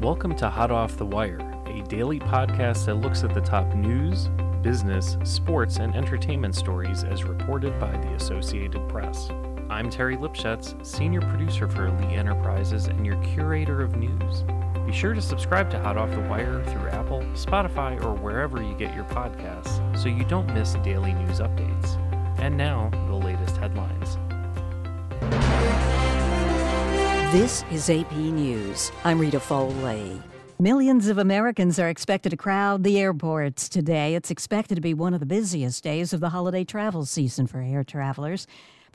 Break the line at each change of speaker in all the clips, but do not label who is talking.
Welcome to Hot Off the Wire, a daily podcast that looks at the top news, business, sports, and entertainment stories as reported by the Associated Press. I'm Terry Lipshetz, Senior Producer for Lee Enterprises and your curator of news. Be sure to subscribe to Hot Off the Wire through Apple, Spotify, or wherever you get your podcasts so you don't miss daily news updates. And now, the latest headlines.
This is AP News. I'm Rita Foley. Millions of Americans are expected to crowd the airports today. It's expected to be one of the busiest days of the holiday travel season for air travelers.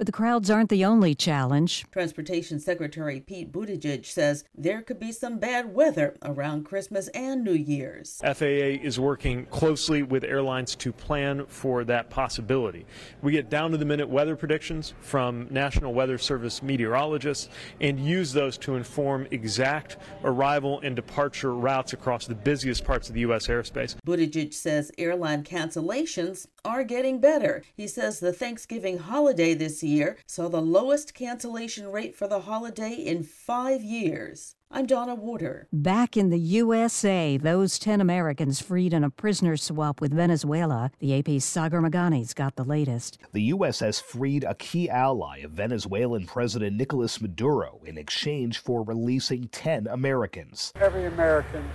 But the crowds aren't the only challenge.
Transportation Secretary Pete Buttigieg says there could be some bad weather around Christmas and New Year's.
FAA is working closely with airlines to plan for that possibility. We get down to the minute weather predictions from National Weather Service meteorologists and use those to inform exact arrival and departure routes across the busiest parts of the U.S. airspace.
Buttigieg says airline cancellations are getting better. He says the Thanksgiving holiday this year saw the lowest cancellation rate for the holiday in five years. I'm Donna Warder.
Back in the USA, those 10 Americans freed in a prisoner swap with Venezuela. The AP's Sagar Meghani's got the latest.
The U.S. has freed a key ally of Venezuelan President Nicolas Maduro in exchange for releasing 10 Americans.
Every American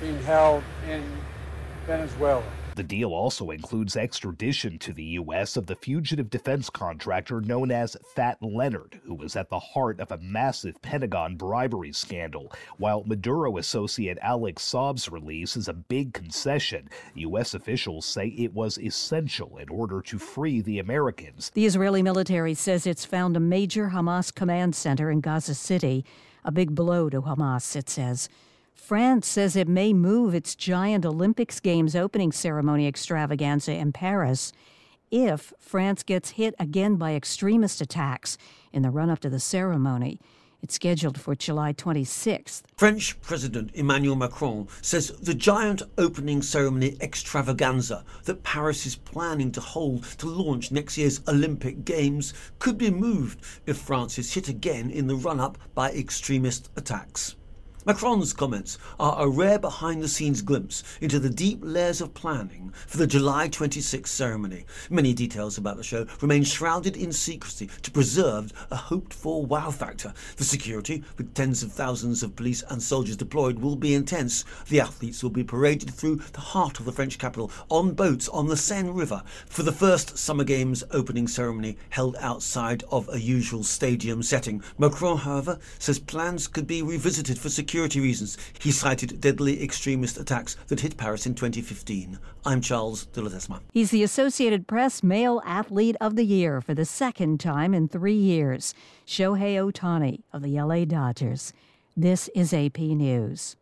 being held in Venezuela
the deal also includes extradition to the U.S. of the fugitive defense contractor known as Fat Leonard, who was at the heart of a massive Pentagon bribery scandal. While Maduro associate Alex Saab's release is a big concession, U.S. officials say it was essential in order to free the Americans.
The Israeli military says it's found a major Hamas command center in Gaza City. A big blow to Hamas, it says. France says it may move its giant Olympics Games opening ceremony extravaganza in Paris if France gets hit again by extremist attacks in the run up to the ceremony. It's scheduled for July 26th.
French President Emmanuel Macron says the giant opening ceremony extravaganza that Paris is planning to hold to launch next year's Olympic Games could be moved if France is hit again in the run up by extremist attacks. Macron's comments are a rare behind the scenes glimpse into the deep layers of planning for the July 26 ceremony. Many details about the show remain shrouded in secrecy to preserve a hoped for wow factor. The security, with tens of thousands of police and soldiers deployed, will be intense. The athletes will be paraded through the heart of the French capital on boats on the Seine River for the first Summer Games opening ceremony held outside of a usual stadium setting. Macron, however, says plans could be revisited for security security reasons, he cited deadly extremist attacks that hit Paris in 2015. I'm Charles de Ledesma.
He's the Associated Press Male Athlete of the Year for the second time in three years. Shohei Ohtani of the LA Dodgers. This is AP News.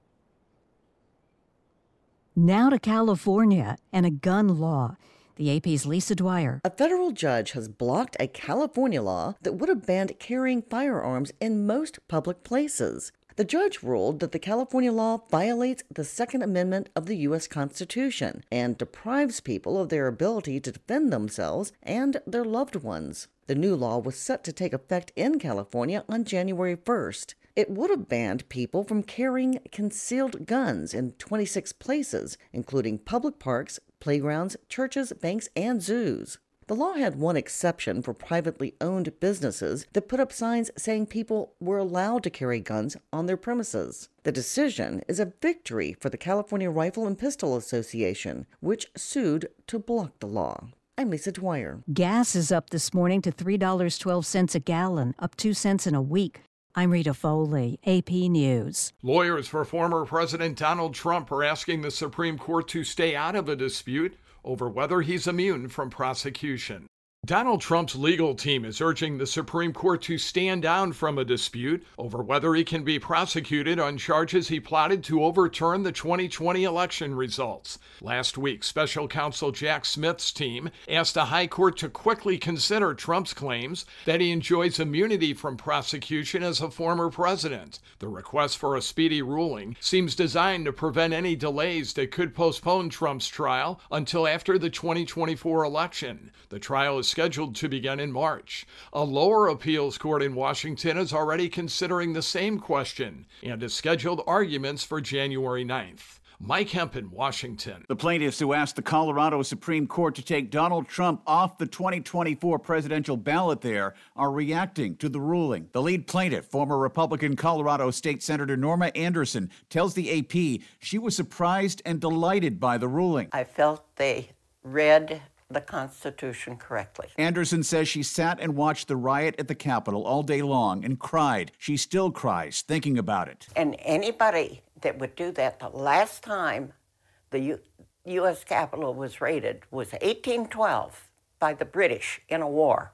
Now to California and a gun law. The AP's Lisa Dwyer.
A federal judge has blocked a California law that would have banned carrying firearms in most public places. The judge ruled that the California law violates the Second Amendment of the U.S. Constitution and deprives people of their ability to defend themselves and their loved ones. The new law was set to take effect in California on January 1st. It would have banned people from carrying concealed guns in 26 places, including public parks, playgrounds, churches, banks, and zoos. The law had one exception for privately owned businesses that put up signs saying people were allowed to carry guns on their premises. The decision is a victory for the California Rifle and Pistol Association, which sued to block the law. I'm Lisa Dwyer.
Gas is up this morning to $3.12 a gallon, up 2 cents in a week. I'm Rita Foley, AP News.
Lawyers for former President Donald Trump are asking the Supreme Court to stay out of a dispute over whether he's immune from prosecution. Donald Trump's legal team is urging the Supreme Court to stand down from a dispute over whether he can be prosecuted on charges he plotted to overturn the 2020 election results. Last week, special counsel Jack Smith's team asked the high court to quickly consider Trump's claims that he enjoys immunity from prosecution as a former president. The request for a speedy ruling seems designed to prevent any delays that could postpone Trump's trial until after the 2024 election. The trial is scheduled to begin in March. A lower appeals court in Washington is already considering the same question and has scheduled arguments for January 9th. Mike Hempen, Washington.
The plaintiffs who asked the Colorado Supreme Court to take Donald Trump off the 2024 presidential ballot there are reacting to the ruling. The lead plaintiff, former Republican Colorado State Senator Norma Anderson, tells the AP she was surprised and delighted by the ruling.
I felt they read the Constitution correctly.
Anderson says she sat and watched the riot at the Capitol all day long and cried. She still cries thinking about it.
And anybody that would do that, the last time the U- U.S. Capitol was raided was 1812 by the British in a war.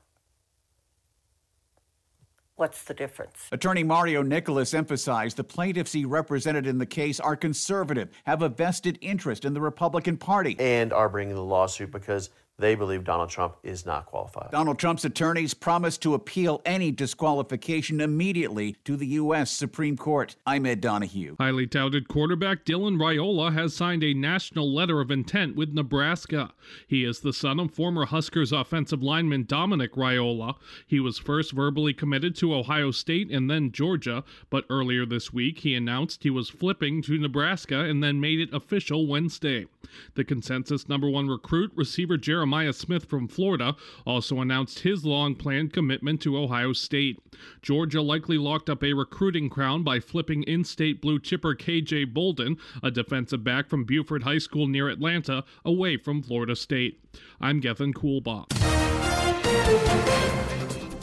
What's the difference?
Attorney Mario Nicolais emphasized the plaintiffs he represented in the case are conservative, have a vested interest in the Republican Party,
and are bringing the lawsuit because they believe Donald Trump is not qualified.
Donald Trump's attorneys promised to appeal any disqualification immediately to the U.S. Supreme Court. I'm Ed Donahue.
Highly touted quarterback Dylan Raiola has signed a national letter of intent with Nebraska. He is the son of former Huskers offensive lineman Dominic Raiola. He was first verbally committed to Ohio State and then Georgia, but earlier this week he announced he was flipping to Nebraska and then made it official Wednesday. The consensus number one recruit, receiver Jeremiah Jeremiah Smith from Florida also announced his long planned commitment to Ohio State. Georgia likely locked up a recruiting crown by flipping in state blue chipper KJ Bolden, a defensive back from Buford High School near Atlanta, away from Florida State. I'm Gethin Coolbaugh.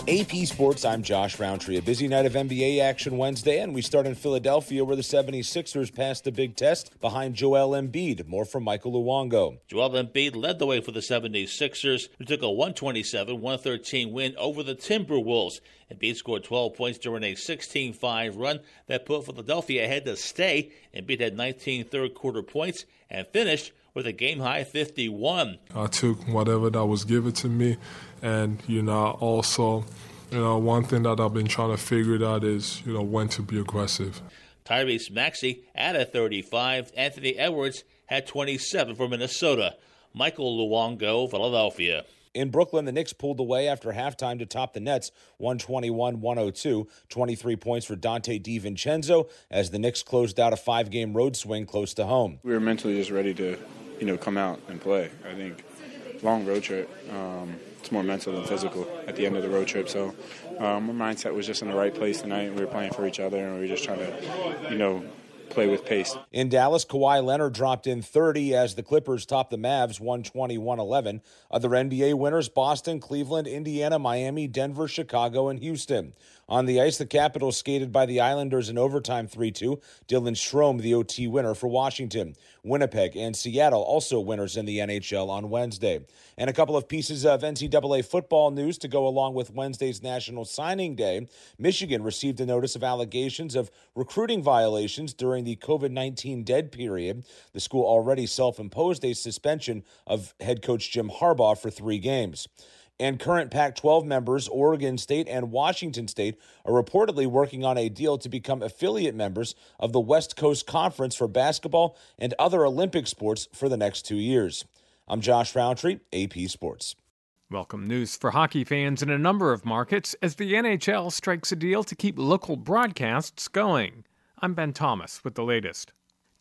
AP Sports, I'm Josh Roundtree. A busy night of NBA action Wednesday, and we start in Philadelphia where the 76ers passed the big test behind Joel Embiid. More from Michael Luongo.
Joel Embiid led the way for the 76ers, who took a 127 113 win over the Timberwolves. Embiid scored 12 points during a 16 5 run that put Philadelphia ahead to stay. Embiid had 19 third quarter points and finished with a game high 51.
I took whatever that was given to me, and you know, also, you know, one thing that I've been trying to figure out is, you know, when to be aggressive.
Tyrese Maxey added 35. Anthony Edwards had 27 for Minnesota. Michael Luongo, Philadelphia.
In Brooklyn, the Knicks pulled away after halftime to top the Nets 121 102. 23 points for Donte DiVincenzo as the Knicks closed out a five game road swing close to home.
We were mentally just ready to, you know, come out and play. I think long road trip. Um, it's more mental than physical at the end of the road trip. So um, my mindset was just in the right place tonight. We were playing for each other, and we were just trying to, you know, play with pace.
In Dallas, Kawhi Leonard dropped in 30 as the Clippers topped the Mavs 120 111. Other NBA winners Boston, Cleveland, Indiana, Miami, Denver, Chicago, and Houston. On the ice, the Capitals skated by the Islanders in overtime 3 2. Dylan Strome, the OT winner for Washington. Winnipeg and Seattle also winners in the NHL on Wednesday. And a couple of pieces of NCAA football news to go along with Wednesday's National Signing Day. Michigan received a notice of allegations of recruiting violations during the COVID 19 dead period. The school already self imposed a suspension of head coach Jim Harbaugh for three games. And current Pac 12 members, Oregon State and Washington State, are reportedly working on a deal to become affiliate members of the West Coast Conference for basketball and other Olympic sports for the next two years. I'm Josh Roundtree, AP Sports.
Welcome news for hockey fans in a number of markets as the NHL strikes a deal to keep local broadcasts going. I'm Ben Thomas with the latest.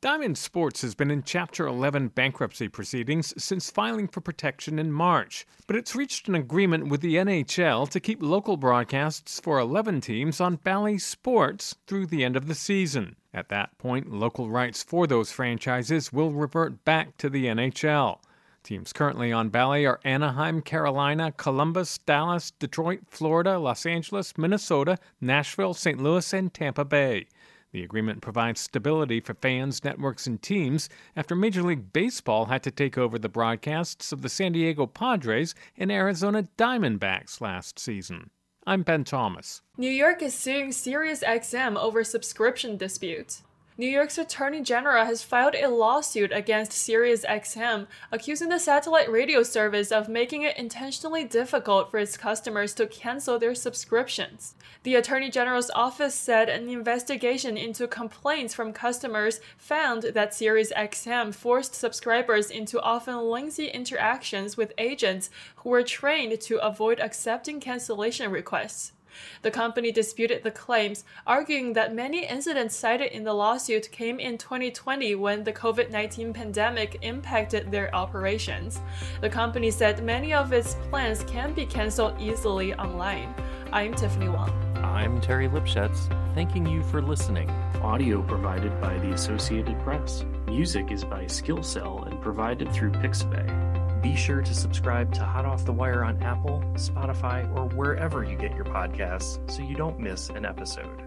Diamond Sports has been in Chapter 11 bankruptcy proceedings since filing for protection in March, but it's reached an agreement with the NHL to keep local broadcasts for 11 teams on Bally Sports through the end of the season. At that point, local rights for those franchises will revert back to the NHL. Teams currently on Bally are Anaheim, Carolina, Columbus, Dallas, Detroit, Florida, Los Angeles, Minnesota, Nashville, St. Louis, and Tampa Bay. The agreement provides stability for fans, networks, and teams after Major League Baseball had to take over the broadcasts of the San Diego Padres and Arizona Diamondbacks last season. I'm Ben Thomas.
New York is suing SiriusXM over subscription disputes. New York's Attorney General has filed a lawsuit against SiriusXM, accusing the satellite radio service of making it intentionally difficult for its customers to cancel their subscriptions. The Attorney General's office said an investigation into complaints from customers found that SiriusXM forced subscribers into often lengthy interactions with agents who were trained to avoid accepting cancellation requests. The company disputed the claims, arguing that many incidents cited in the lawsuit came in 2020 when the COVID 19 pandemic impacted their operations. The company said many of its plans can be canceled easily online. I'm Tiffany Wong.
I'm Terry Lipshetz, thanking you for listening. Audio provided by the Associated Press. Music is by Skillcell and provided through Pixabay. Be sure to subscribe to Hot Off the Wire on Apple, Spotify, or wherever you get your podcasts so you don't miss an episode.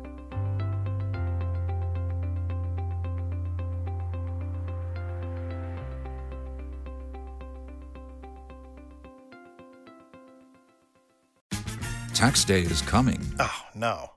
Tax day is coming.
Oh, no.